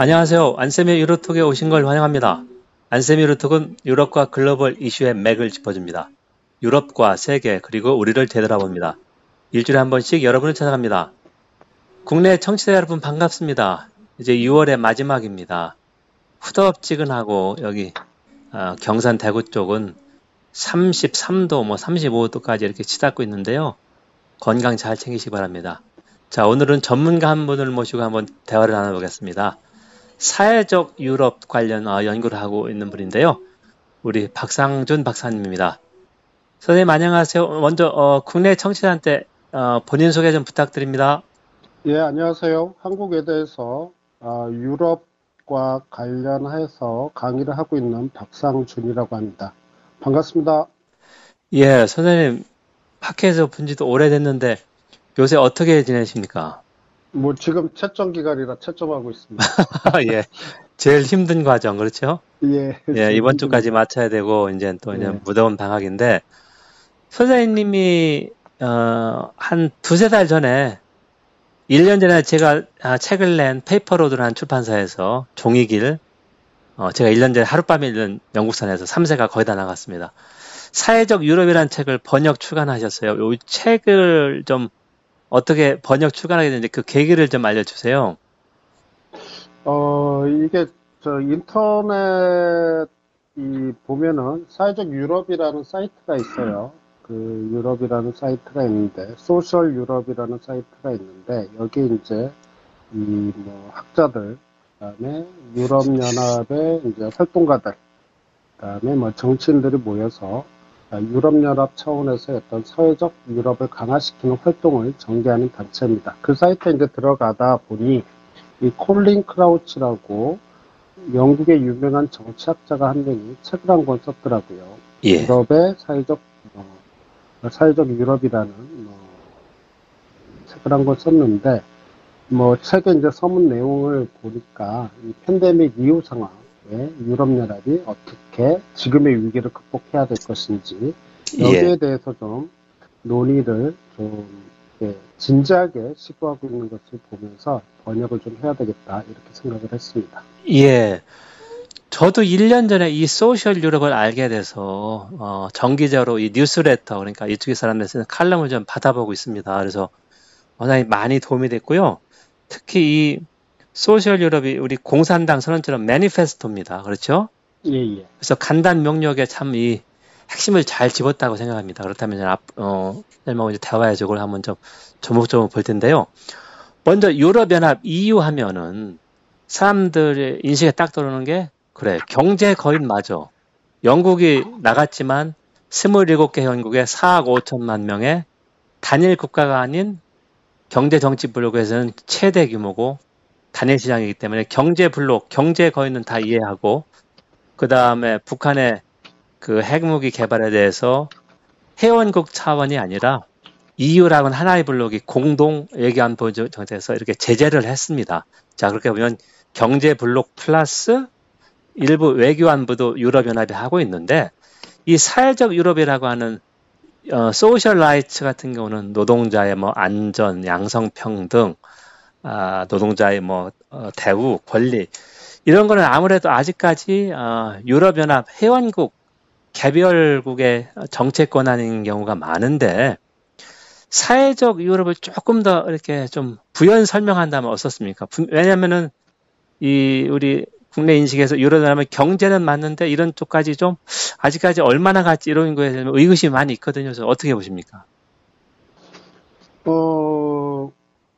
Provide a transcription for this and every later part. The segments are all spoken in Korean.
안녕하세요. 안쌤의 유로톡에 오신 걸 환영합니다. 안쌤의 유로톡은 유럽과 글로벌 이슈의 맥을 짚어줍니다. 유럽과 세계 그리고 우리를 되돌아 봅니다. 일주일에 한 번씩 여러분을 찾아갑니다. 국내 청취자 여러분 반갑습니다. 이제 6월의 마지막입니다. 후덥지근하고 여기 어, 경산 대구 쪽은 33도 뭐 35도까지 이렇게 치닫고 있는데요. 건강 잘 챙기시기 바랍니다. 자 오늘은 전문가 한 분을 모시고 한번 대화를 나눠보겠습니다. 사회적 유럽 관련 어, 연구를 하고 있는 분인데요. 우리 박상준 박사님입니다. 선생님 안녕하세요. 먼저 어, 국내 청취자한테 어, 본인 소개 좀 부탁드립니다. 예, 안녕하세요. 한국에 대해서 어, 유럽과 관련해서 강의를 하고 있는 박상준이라고 합니다. 반갑습니다. 예, 선생님 팟캐에서 본 지도 오래됐는데 요새 어떻게 지내십니까? 뭐 지금 채점 기간이라 채점하고 있습니다. 예. 제일 힘든 과정, 그렇죠? 예. 예, 이번 주까지 마쳐야 되고, 이제 또 이제 네. 무더운 방학인데, 선생님이, 어, 한 두세 달 전에, 1년 전에 제가 아, 책을 낸 페이퍼로드라는 출판사에서 종이길, 어, 제가 1년 전에 하룻밤에 읽은 영국사에서 3쇄가 거의 다 나갔습니다. 사회적 유럽이라는 책을 번역 출간하셨어요. 이 책을 좀 어떻게 번역 출간하게 됐는지 그 계기를 좀 알려주세요. 어, 이게 저 인터넷 이 보면은 사회적 유럽이라는 사이트가 있어요. 그 유럽이라는 사이트가 있는데 social 유럽이라는 사이트가 있는데 여기 이제 이 뭐 학자들 그다음에 유럽 연합의 이제 활동가들 그다음에 뭐 정치인들이 모여서 유럽 연합 차원에서 어떤 사회적 유럽을 강화시키는 활동을 전개하는 단체입니다. 그 사이트에 이제 들어가다 보니 이 콜린 크라우치라고 영국의 유명한 정치학자가 한 명이 책을 한 권 썼더라고요. 예. 유럽의 사회적 어, 사회적 유럽이라는 뭐 책을 한 권 썼는데 뭐 책의 이제 서문 내용을 보니까 이 팬데믹 이후 상황 에 유럽 연합이 어떻게 지금의 위기를 극복해야 될 것인지 여기에 예. 대해서 좀 논의를 좀 이렇게 진지하게 시도하고 있는 것을 보면서 번역을 좀 해야 되겠다 이렇게 생각을 했습니다. 예. 저도 1년 전에 이 소셜 유럽을 알게 돼서 어, 정기적으로 이 뉴스레터 그러니까 이쪽에 사람들 쓰는 칼럼을 좀 받아보고 있습니다. 그래서 워낙에 많이 도움이 됐고요. 특히 이 소셜 유럽이 우리 공산당 선언처럼 매니페스토입니다. 그렇죠? 예, 예. 그래서 간단 명료하게 참이 핵심을 잘 집었다고 생각합니다. 그렇다면 앞, 어, 셀마고 이제 대화의 적을 한번 좀 조목조목 볼 텐데요. 먼저 유럽연합 EU 하면은 사람들의 인식에 딱 들어오는 게 그래 경제 거인 맞아. 영국이 나갔지만 27개 현국에 4억 5천만 명의 단일 국가가 아닌 경제 정치 블록에서는 최대 규모고 단일 시장이기 때문에 경제 블록, 경제 거인은 다 이해하고 그 다음에 북한의 그 핵무기 개발에 대해서 회원국 차원이 아니라 EU라는 하나의 블록이 공동 외교안보 정책에서 이렇게 제재를 했습니다. 자 그렇게 보면 경제 블록 플러스 일부 외교안보도 유럽연합이 하고 있는데 이 사회적 유럽이라고 하는 어, social rights 같은 경우는 노동자의 뭐 안전, 양성 평등, 아, 노동자의 뭐 어, 대우, 권리 이런 거는 아무래도 아직까지 어, 유럽연합 회원국 개별국의 정책 권한인 경우가 많은데 사회적 유럽을 조금 더 이렇게 좀 부연 설명한다면 어떻습니까? 분- 왜냐면은 이 우리 국내 인식에서 유럽연합은 경제는 맞는데 이런 쪽까지 좀 아직까지 얼마나 같지 이런 거에 대해서 의구심이 많이 있거든요. 그래서 어떻게 보십니까? 어,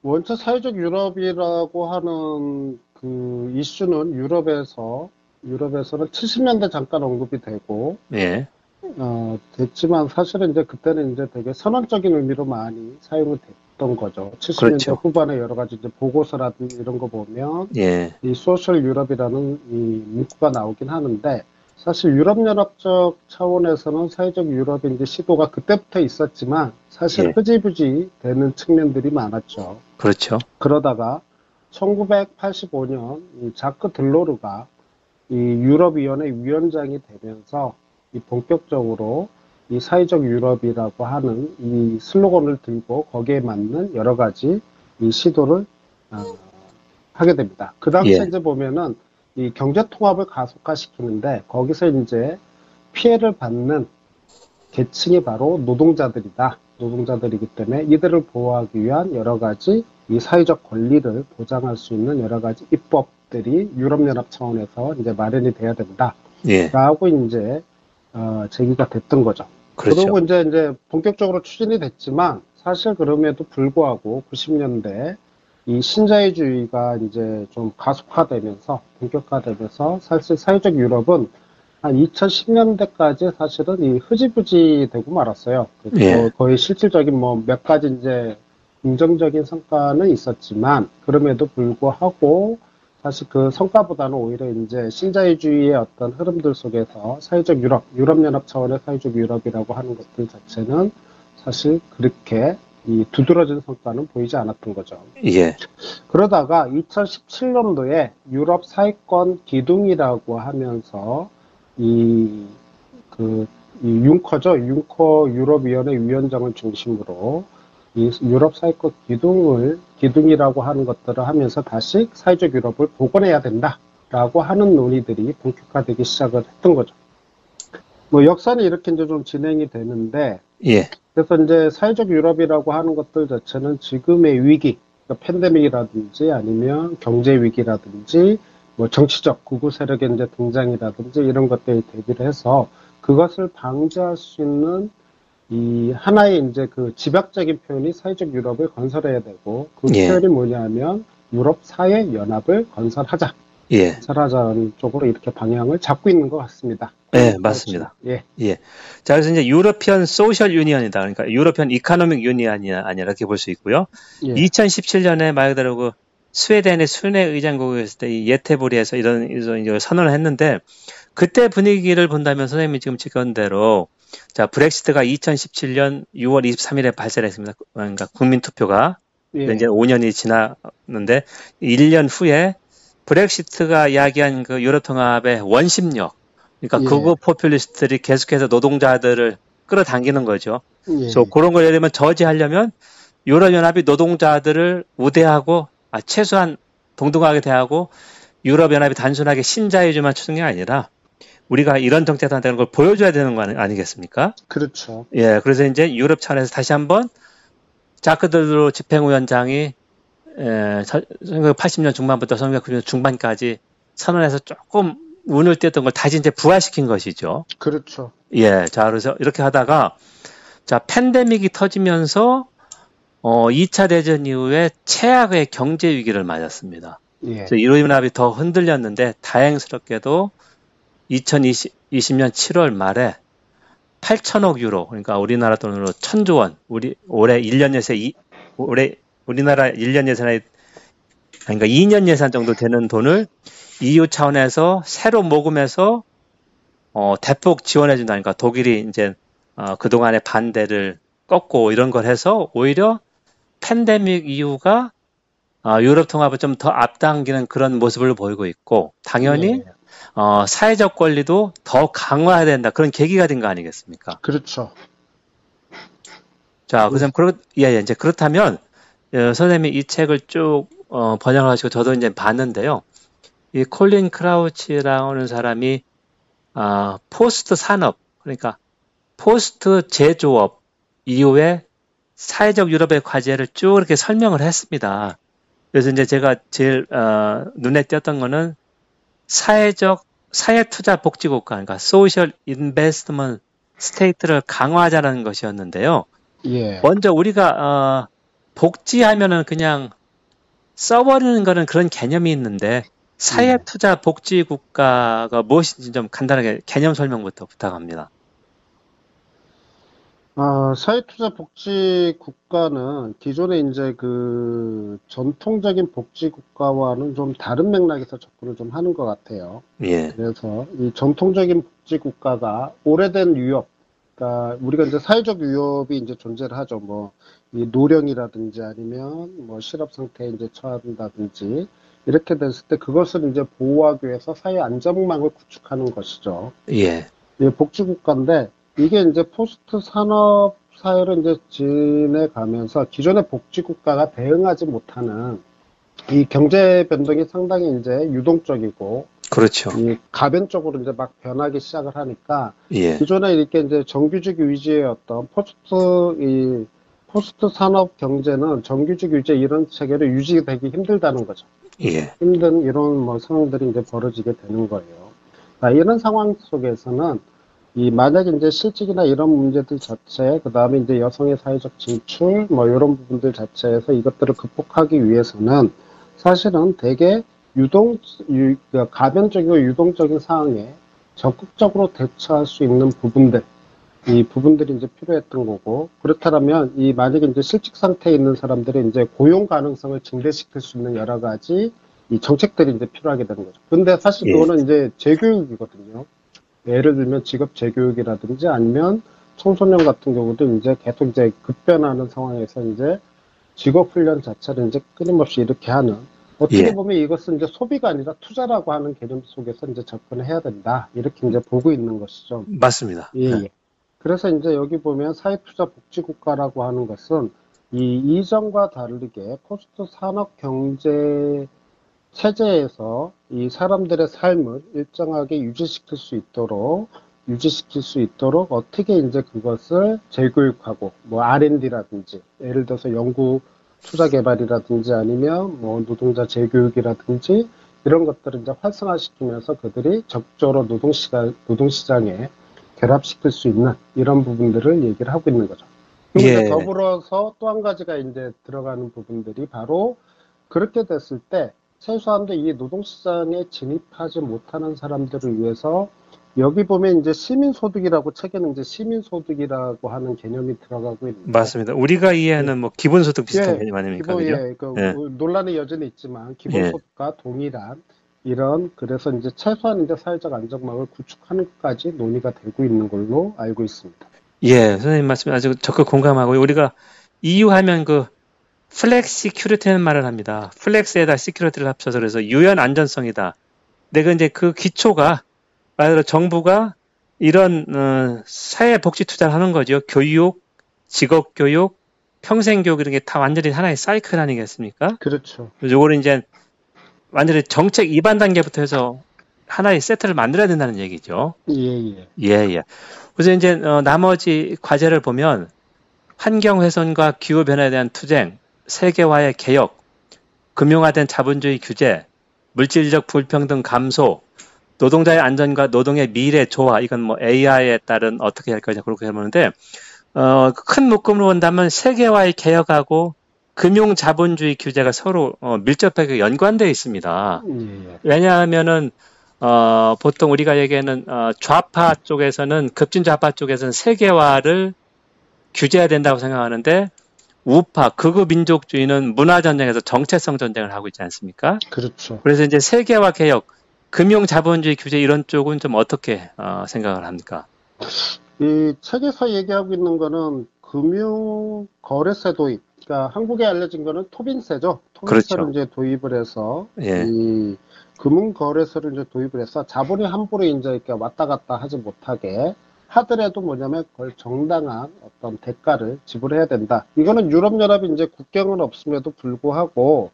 원체 사회적 유럽이라고 하는 그 이슈는 유럽에서, 유럽에서는 70년대 잠깐 언급이 되고, 예, 어, 됐지만 사실은 이제 그때는 이제 되게 선언적인 의미로 많이 사용이 됐던 거죠. 70년대 그렇죠. 후반에 여러 가지 이제 보고서라든지 이런 거 보면 예, 이 소셜 유럽이라는 이 문구가 나오긴 하는데 사실 유럽연합적 차원에서는 사회적 유럽의 이제 시도가 그때부터 있었지만 사실 예. 흐지부지 되는 측면들이 많았죠. 그렇죠. 그러다가 1985년 이 자크 들로르가 이 유럽위원회 위원장이 되면서 이 본격적으로 이 사회적 유럽이라고 하는 이 슬로건을 들고 거기에 맞는 여러 가지 이 시도를 어, 하게 됩니다. 그 당시에 예. 이제 보면은 이 경제 통합을 가속화시키는데 거기서 이제 피해를 받는 계층이 바로 노동자들이다. 노동자들이기 때문에 이들을 보호하기 위한 여러 가지 이 사회적 권리를 보장할 수 있는 여러 가지 입법들이 유럽연합 차원에서 이제 마련이 돼야 된다. 예. 라고 이제 어, 제기가 됐던 거죠. 그렇죠. 그리고 이제 이제 본격적으로 추진이 됐지만 사실 그럼에도 불구하고 90년대 이 신자유주의가 이제 좀 가속화되면서 본격화되면서 사실 사회적 유럽은 한 2010년대까지 사실은 이 흐지부지 되고 말았어요. 그래서 예. 거의 실질적인 뭐 몇 가지 이제 긍정적인 성과는 있었지만 그럼에도 불구하고 사실 그 성과보다는 오히려 이제 신자유주의의 어떤 흐름들 속에서 사회적 유럽, 유럽연합 차원의 사회적 유럽이라고 하는 것들 자체는 사실 그렇게 이 두드러진 성과는 보이지 않았던 거죠. 예. 그러다가 2017년도에 유럽 사회권 기둥이라고 하면서 이, 그, 이 융커죠. 융커 유럽위원회 위원장을 중심으로 이 유럽 사회권 기둥을, 기둥이라고 하는 것들을 하면서 다시 사회적 유럽을 복원해야 된다라고 하는 논의들이 본격화되기 시작을 했던 거죠. 뭐 역사는 이렇게 이제 좀 진행이 되는데 예. 그래서 이제 사회적 유럽이라고 하는 것들 자체는 지금의 위기, 그러니까 팬데믹이라든지 아니면 경제 위기라든지 뭐 정치적 구구 세력의 이제 등장이라든지 이런 것들이 대비를 해서 그것을 방지할 수 있는 이 하나의 이제 그 집약적인 표현이 사회적 유럽을 건설해야 되고 그 예. 표현이 뭐냐면 유럽 사회 연합을 건설하자, 예. 건설하자는 쪽으로 이렇게 방향을 잡고 있는 것 같습니다. 네, 맞습니다. 예, 자, 그래서 이제 European Social Union이다. 그러니까 European Economic Union이 아니라 이렇게 볼 수 있고요. 예, 2017년에 말 그대로 그 스웨덴의 순회 의장국이었을 때 이 예테보리에서 이런, 이런 이제 선언을 했는데 그때 분위기를 본다면 선생님이 지금 찍은 대로 자, 브렉시트가 2017년 6월 23일에 발생했습니다. 그러니까 국민 투표가 예, 이제 5년이 지났는데 1년 후에 브렉시트가 이야기한 그 유럽 통합의 원심력 그러니까 예. 극우 포퓰리스트들이 계속해서 노동자들을 끌어당기는 거죠. 예, 그래서 그런 걸 예를 들면 저지하려면 유럽연합이 노동자들을 우대하고 아, 최소한 동등하게 대하고 유럽연합이 단순하게 신자유주의만 추는 게 아니라 우리가 이런 정책을 한다는 걸 보여줘야 되는 거 아니- 아니겠습니까? 그렇죠. 예, 그래서 이제 유럽 차원에서 다시 한번 자크들로 집행위원장이 에, 1980년 중반부터 1990년 중반까지 선언해서 조금 운을 띄었던 걸 다시 이제 부활시킨 것이죠. 그렇죠. 예, 자, 그래서 이렇게 하다가, 자, 팬데믹이 터지면서, 어, 2차 대전 이후에 최악의 경제 위기를 맞았습니다. 예. 그래서 유럽연합이 더 흔들렸는데, 다행스럽게도 2020년 7월 말에 8천억 유로, 그러니까 우리나라 돈으로 1000조 원, 우리, 올해 1년 예산, 이, 올해, 우리나라 1년 예산에, 그러니까 2년 예산 정도 되는 돈을 EU 차원에서 새로 모금해서 어, 대폭 지원해 준다. 그러니까 독일이 이제 어, 그동안의 반대를 꺾고 이런 걸 해서 오히려 팬데믹 이후가 어, 유럽 통합을 좀 더 앞당기는 그런 모습을 보이고 있고 당연히 예, 어, 사회적 권리도 더 강화해야 된다. 그런 계기가 된 거 아니겠습니까? 그렇죠. 자, 그래서 그렇, 예, 예, 이제 그렇다면 어, 선생님이 이 책을 쭉 어, 번역을 하시고 저도 이제 봤는데요. 이 콜린 크라우치라는 사람이 아, 포스트 산업 그러니까 포스트 제조업 이후에 사회적 유럽의 과제를 쭉 이렇게 설명을 했습니다. 그래서 이제 제가 제일 어, 눈에 띄었던 거는 사회적 사회 투자 복지 국가 그러니까 social investment state를 강화하자는 것이었는데요. 예. 먼저 우리가 어, 복지하면은 그냥 써버리는 거는 그런 개념이 있는데 사회 네. 투자 복지 국가가 무엇인지 좀 간단하게 개념 설명부터 부탁합니다. 아, 사회투자 복지 국가는 기존에 이제 그 전통적인 복지 국가와는 좀 다른 맥락에서 접근을 좀 하는 것 같아요. 예, 그래서 이 전통적인 복지 국가가 오래된 유협, 그러니까 우리가 이제 사회적 위험이 이제 존재를 하죠. 뭐, 이 노령이라든지 아니면 뭐 실업 상태에 이제 처한다든지 이렇게 됐을 때 그것을 이제 보호하기 위해서 사회 안전망을 구축하는 것이죠. 예, 이 복지국가인데 이게 이제 포스트 산업 사회로 이제 지내가면서 기존의 복지국가가 대응하지 못하는 이 경제 변동이 상당히 이제 유동적이고 그렇죠. 이 가변적으로 이제 막 변하기 시작을 하니까 예. 기존에 이렇게 이제 정규직 위주의 어떤 포스트 이 포스트 산업 경제는 정규직 위주 이런 체계로 유지되기 힘들다는 거죠. 예. 힘든 이런 뭐 상황들이 이제 벌어지게 되는 거예요. 자, 이런 상황 속에서는 이 만약에 이제 실직이나 이런 문제들 자체, 그 다음에 이제 여성의 사회적 진출, 뭐 이런 부분들 자체에서 이것들을 극복하기 위해서는 사실은 되게 유동, 유, 그 가변적이고 유동적인 상황에 적극적으로 대처할 수 있는 부분들, 이 부분들이 이제 필요했던 거고, 그렇다면 이 만약에 이제 실직 상태에 있는 사람들이 이제 고용 가능성을 증대시킬 수 있는 여러 가지 이 정책들이 이제 필요하게 되는 거죠. 근데 사실 예. 그거는 이제 재교육이거든요. 예를 들면 직업 재교육이라든지 아니면 청소년 같은 경우도 이제 계속 이제 급변하는 상황에서 이제 직업 훈련 자체를 이제 끊임없이 이렇게 하는 어떻게 예. 보면 이것은 이제 소비가 아니라 투자라고 하는 개념 속에서 이제 접근을 해야 된다. 이렇게 이제 보고 있는 것이죠. 맞습니다. 예, 네. 예. 그래서 이제 여기 보면 사회투자 복지국가라고 하는 것은 이 이전과 다르게 포스트 산업 경제 체제에서 이 사람들의 삶을 일정하게 유지시킬 수 있도록 유지시킬 수 있도록 어떻게 이제 그것을 재교육하고 뭐 R&D라든지 예를 들어서 연구 투자 개발이라든지 아니면 뭐 노동자 재교육이라든지 이런 것들을 이제 활성화시키면서 그들이 적극적으로 노동시장 노동 시장에 결합시킬 수 있는 이런 부분들을 얘기를 하고 있는 거죠. 그리고 예. 이제 더불어서 또 한 가지가 이제 들어가는 부분들이 바로 그렇게 됐을 때 최소한도 이 노동시장에 진입하지 못하는 사람들을 위해서 여기 보면 이제 시민소득이라고 책에는 이제 시민소득이라고 하는 개념이 들어가고 있는데 맞습니다. 우리가 이해하는 뭐 기본소득 비슷한 예, 개념 아닙니까? 기본? 예, 그 예. 논란이 여전히 있지만 기본소득과 동일한 이런 그래서 이제 최소한 이제 사회적 안전망을 구축하는 것까지 논의가 되고 있는 걸로 알고 있습니다. 예, 선생님 말씀 아주 적극 공감하고 우리가 EU 하면 그 flexicurity는 말을 합니다. flex에다 security를 합쳐서 그래서 유연 안전성이다. 내가 이제 그 기초가 말 그대로 정부가 이런 어, 사회 복지 투자를 하는 거죠. 교육, 직업 교육, 평생 교육 이런 게 다 완전히 하나의 사이클 아니겠습니까? 그렇죠. 요거를 이제 완전히 정책 입안 단계부터 해서 하나의 세트를 만들어야 된다는 얘기죠. 예, 예. 예, 예. 그래서 이제 어, 나머지 과제를 보면 환경 훼손과 기후 변화에 대한 투쟁, 세계화의 개혁, 금융화된 자본주의 규제, 물질적 불평등 감소, 노동자의 안전과 노동의 미래 조화, 이건 뭐 AI에 따른 어떻게 할 거냐 그렇게 해보는데 어, 큰 묶음으로 본다면 세계화의 개혁하고 금융 자본주의 규제가 서로 어, 밀접하게 연관되어 있습니다. 예, 예. 왜냐하면은 어, 보통 우리가 얘기하는 어, 좌파 쪽에서는 급진 좌파 쪽에서는 세계화를 규제해야 된다고 생각하는데 우파 극우 민족주의는 문화 전쟁에서 정체성 전쟁을 하고 있지 않습니까? 그렇죠. 그래서 이제 세계화 개혁, 금융 자본주의 규제 이런 쪽은 좀 어떻게 어, 생각을 합니까? 이 책에서 얘기하고 있는 거는 금융 거래세 도입. 그러니까 한국에 알려진 거는 토빈세죠. 토빈세를 그렇죠. 이제 도입을 해서 예. 이 금융 거래세를 이제 도입을 해서 자본이 함부로 이제 이렇게 왔다 갔다 하지 못하게 하더라도 뭐냐면 그걸 정당한 어떤 대가를 지불해야 된다. 이거는 유럽연합이 이제 국경은 없음에도 불구하고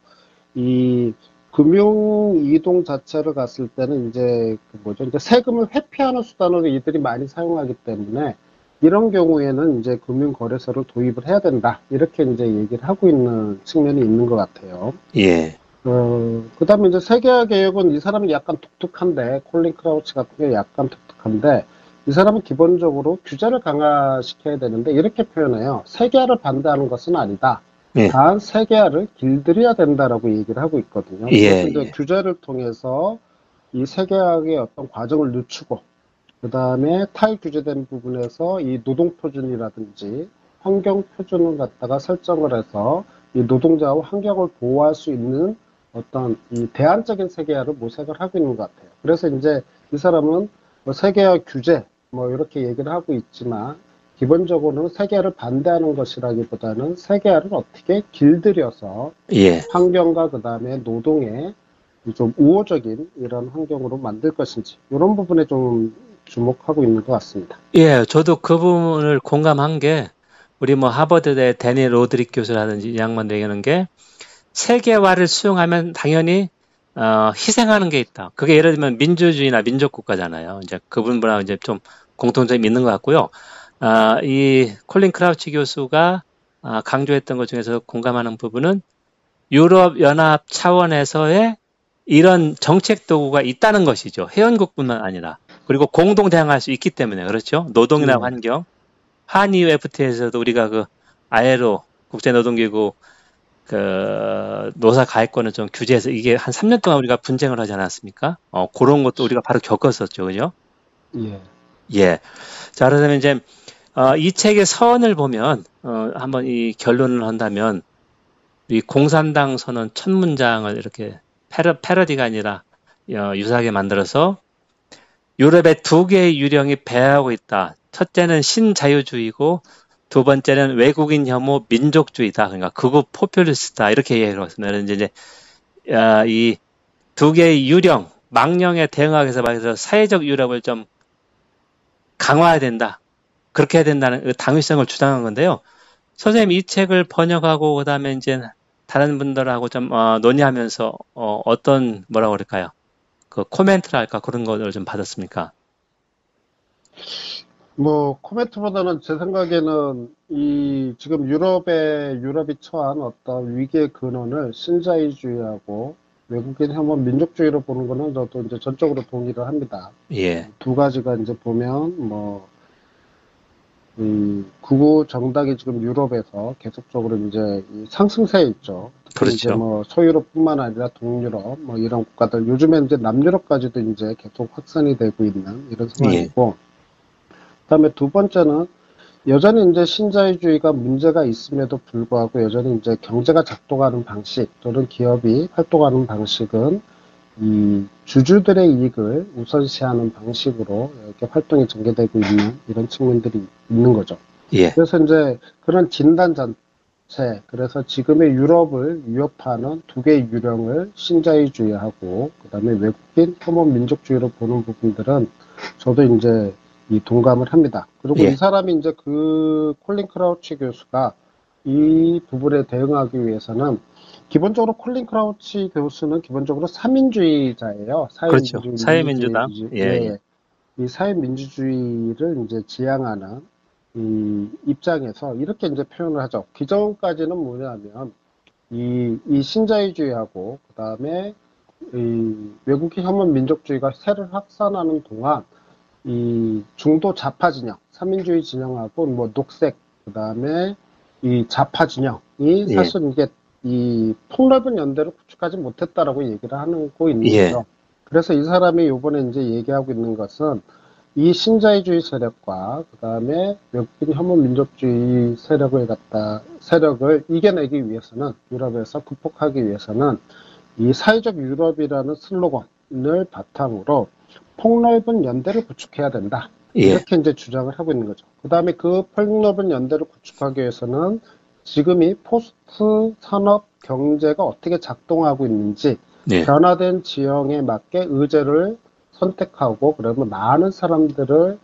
이 금융 이동 자체를 갔을 때는 이제 그 뭐죠? 이제 세금을 회피하는 수단으로 이들이 많이 사용하기 때문에 이런 경우에는 이제 금융 거래소를 도입을 해야 된다. 이렇게 이제 얘기를 하고 있는 측면이 있는 것 같아요. 예. 어, 그 다음에 이제 세계화 개혁은 이 사람이 약간 독특한데, 콜린 크라우치 같은 게 약간 독특한데, 이 사람은 기본적으로 규제를 강화시켜야 되는데, 이렇게 표현해요. 세계화를 반대하는 것은 아니다. 예. 단, 세계화를 길들여야 된다라고 얘기를 하고 있거든요. 예, 그래서 이제 예. 규제를 통해서 이 세계화의 어떤 과정을 늦추고, 그 다음에 탈규제된 부분에서 이 노동표준이라든지 환경표준을 갖다가 설정을 해서 이 노동자와 환경을 보호할 수 있는 어떤 이 대안적인 세계화를 모색을 하고 있는 것 같아요. 그래서 이제 이 사람은 뭐 세계화 규제 뭐 이렇게 얘기를 하고 있지만 기본적으로는 세계화를 반대하는 것이라기보다는 세계화를 어떻게 길들여서 예. 환경과 그 다음에 노동에 좀 우호적인 이런 환경으로 만들 것인지 이런 부분에 좀 주목하고 있는 것 같습니다. 예, 저도 그 부분을 공감한 게 우리 뭐 하버드대 데니 로드릭 교수라든지 이 양반 얘기하는 게 세계화를 수용하면 당연히 어, 희생하는 게 있다. 그게 예를 들면 민주주의나 민족 국가잖아요. 이제 그분보다 이제 좀 공통점이 있는 것 같고요. 아, 이 콜린 크라우치 교수가 아, 강조했던 것 중에서 공감하는 부분은 유럽 연합 차원에서의 이런 정책 도구가 있다는 것이죠. 회원국뿐만 아니라 그리고 공동 대항할 수 있기 때문에 그렇죠. 노동이나 네. 환경 한EU FTA에서도 우리가 그 아에로 국제노동기구 그 노사 가입권을 좀 규제해서 이게 한 3년 동안 우리가 분쟁을 하지 않았습니까? 어, 그런 것도 우리가 바로 겪었었죠. 그죠? 예. 예. 자, 그러면 이제 어, 이 책의 서원을 보면 어, 한번 이 결론을 한다면 이 공산당 선언 첫 문장을 이렇게 패러, 패러디가 아니라 어, 유사하게 만들어서 유럽의 두 개의 유령이 배하고 있다. 첫째는 신자유주의고 두 번째는 외국인 혐오 민족주의다. 그러니까 극우 포퓰리스트다. 이렇게 얘기를 했습니다. 이제, 이 두 개의 유령, 망령에 대응하기 위해서 말해서 사회적 유럽을 좀 강화해야 된다. 그렇게 해야 된다는 그 당위성을 주장한 건데요. 선생님 이 책을 번역하고 그다음에 이제 다른 분들하고 좀 어, 논의하면서 어, 어떤 뭐라고 그럴까요? 그 코멘트랄까 그런 거를 좀 받았습니까? 뭐 코멘트보다는 제 생각에는 이 지금 유럽의 유럽이 처한 어떤 위기의 근원을 신자유주의하고 외국인 혐오 민족주의로 보는 거는 저도 이제 전적으로 동의를 합니다. 예. 두 가지가 이제 보면 뭐이 구구 정당이 지금 유럽에서 계속적으로 이제 상승세에 있죠. 그렇죠. 이제 뭐 소유럽뿐만 아니라 동유럽 뭐 이런 국가들 요즘에 이제 남유럽까지도 이제 계속 확산이 되고 있는 이런 상황이고 예. 그다음에 두 번째는 여전히 이제 신자유주의가 문제가 있음에도 불구하고 여전히 이제 경제가 작동하는 방식 또는 기업이 활동하는 방식은 이 주주들의 이익을 우선시하는 방식으로 이렇게 활동이 전개되고 있는 이런 측면들이 있는 거죠. 예. 그래서 이제 그런 진단 전체, 그래서 지금의 유럽을 위협하는 두 개의 유령을 신자유주의하고 그다음에 외국인 혐오 민족주의로 보는 부분들은 저도 이제 이 동감을 합니다. 그리고 예. 이 사람이 이제 그 콜린 크라우치 교수가 이 부분에 대응하기 위해서는 기본적으로 콜린 크라우치 교수는 기본적으로 사민주의자예요. 사회민주주의, 그렇죠. 사회민주당. 예, 예. 예. 이 사회민주주의를 이제 지향하는 이 입장에서 이렇게 이제 표현을 하죠. 기존까지는 뭐냐면 이, 이 신자유주의하고 그 다음에 이 외국인 혐오 민족주의가 세를 확산하는 동안 이 중도 좌파 진영, 삼민주의 진영하고 뭐 녹색, 그 다음에 이 좌파 진영이 예. 사실 이게 이 폭넓은 연대를 구축하지 못했다라고 얘기를 하고 있는 예. 거죠. 그래서 이 사람이 요번에 이제 얘기하고 있는 것은 이 신자유주의 세력과 그 다음에 외국인 혐오 민족주의 세력을 갖다 세력을 이겨내기 위해서는 유럽에서 극복하기 위해서는 이 사회적 유럽이라는 슬로건을 바탕으로 폭넓은 연대를 구축해야 된다. 예. 이렇게 이제 주장을 하고 있는 거죠. 그 다음에 그 폭넓은 연대를 구축하기 위해서는 지금이 포스트 산업 경제가 어떻게 작동하고 있는지 예. 변화된 지형에 맞게 의제를 선택하고 그러면 많은 사람들을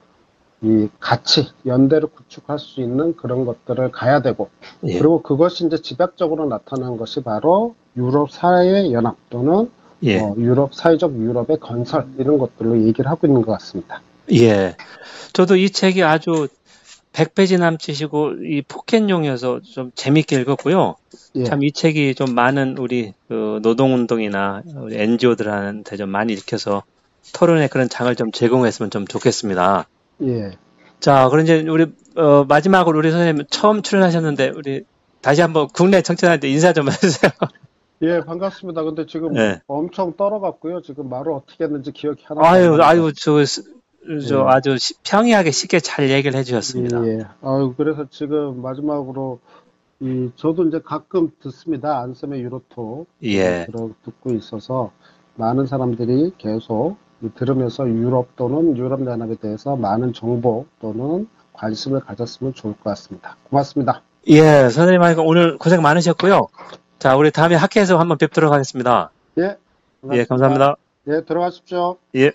이 같이 연대를 구축할 수 있는 그런 것들을 가야 되고 예. 그리고 그것이 이제 집약적으로 나타난 것이 바로 유럽 사회 연합 또는 예. 어, 유럽 사회적 유럽의 건설 이런 것들로 얘기를 하고 있는 것 같습니다. 예. 저도 이 책이 아주 100페이지 남치시고 이 포켓용이어서 좀 재밌게 읽었고요. 예. 참이 책이 좀 많은 우리 그 노동운동이나 우리 NGO들한테 좀 많이 읽혀서 토론에 그런 장을 좀 제공했으면 좀 좋겠습니다. 예. 자, 그럼 이제 우리 어, 마지막으로 우리 선생님 처음 출연하셨는데 우리 다시 한번 국내 청취자한테 인사 좀 해주세요. 예, 반갑습니다. 근데 지금 네. 엄청 떨어갔고요. 지금 말을 어떻게 했는지 기억이 하나. 아유, 아유, 저, 저 예. 아주 평이하게 쉽게 잘 얘기를 해주셨습니다. 예, 아유, 그래서 지금 마지막으로 이 저도 이제 가끔 듣습니다. 안쌤의 유로톡. 예. 듣고 있어서 많은 사람들이 계속 들으면서 유럽 또는 유럽 연합에 대해서 많은 정보 또는 관심을 가졌으면 좋을 것 같습니다. 고맙습니다. 예, 선생님 오늘 고생 많으셨고요. 자, 우리 다음에 학회에서 한번 뵙도록 하겠습니다. 예. 고맙습니다. 예, 감사합니다. 예, 들어가십시오. 예.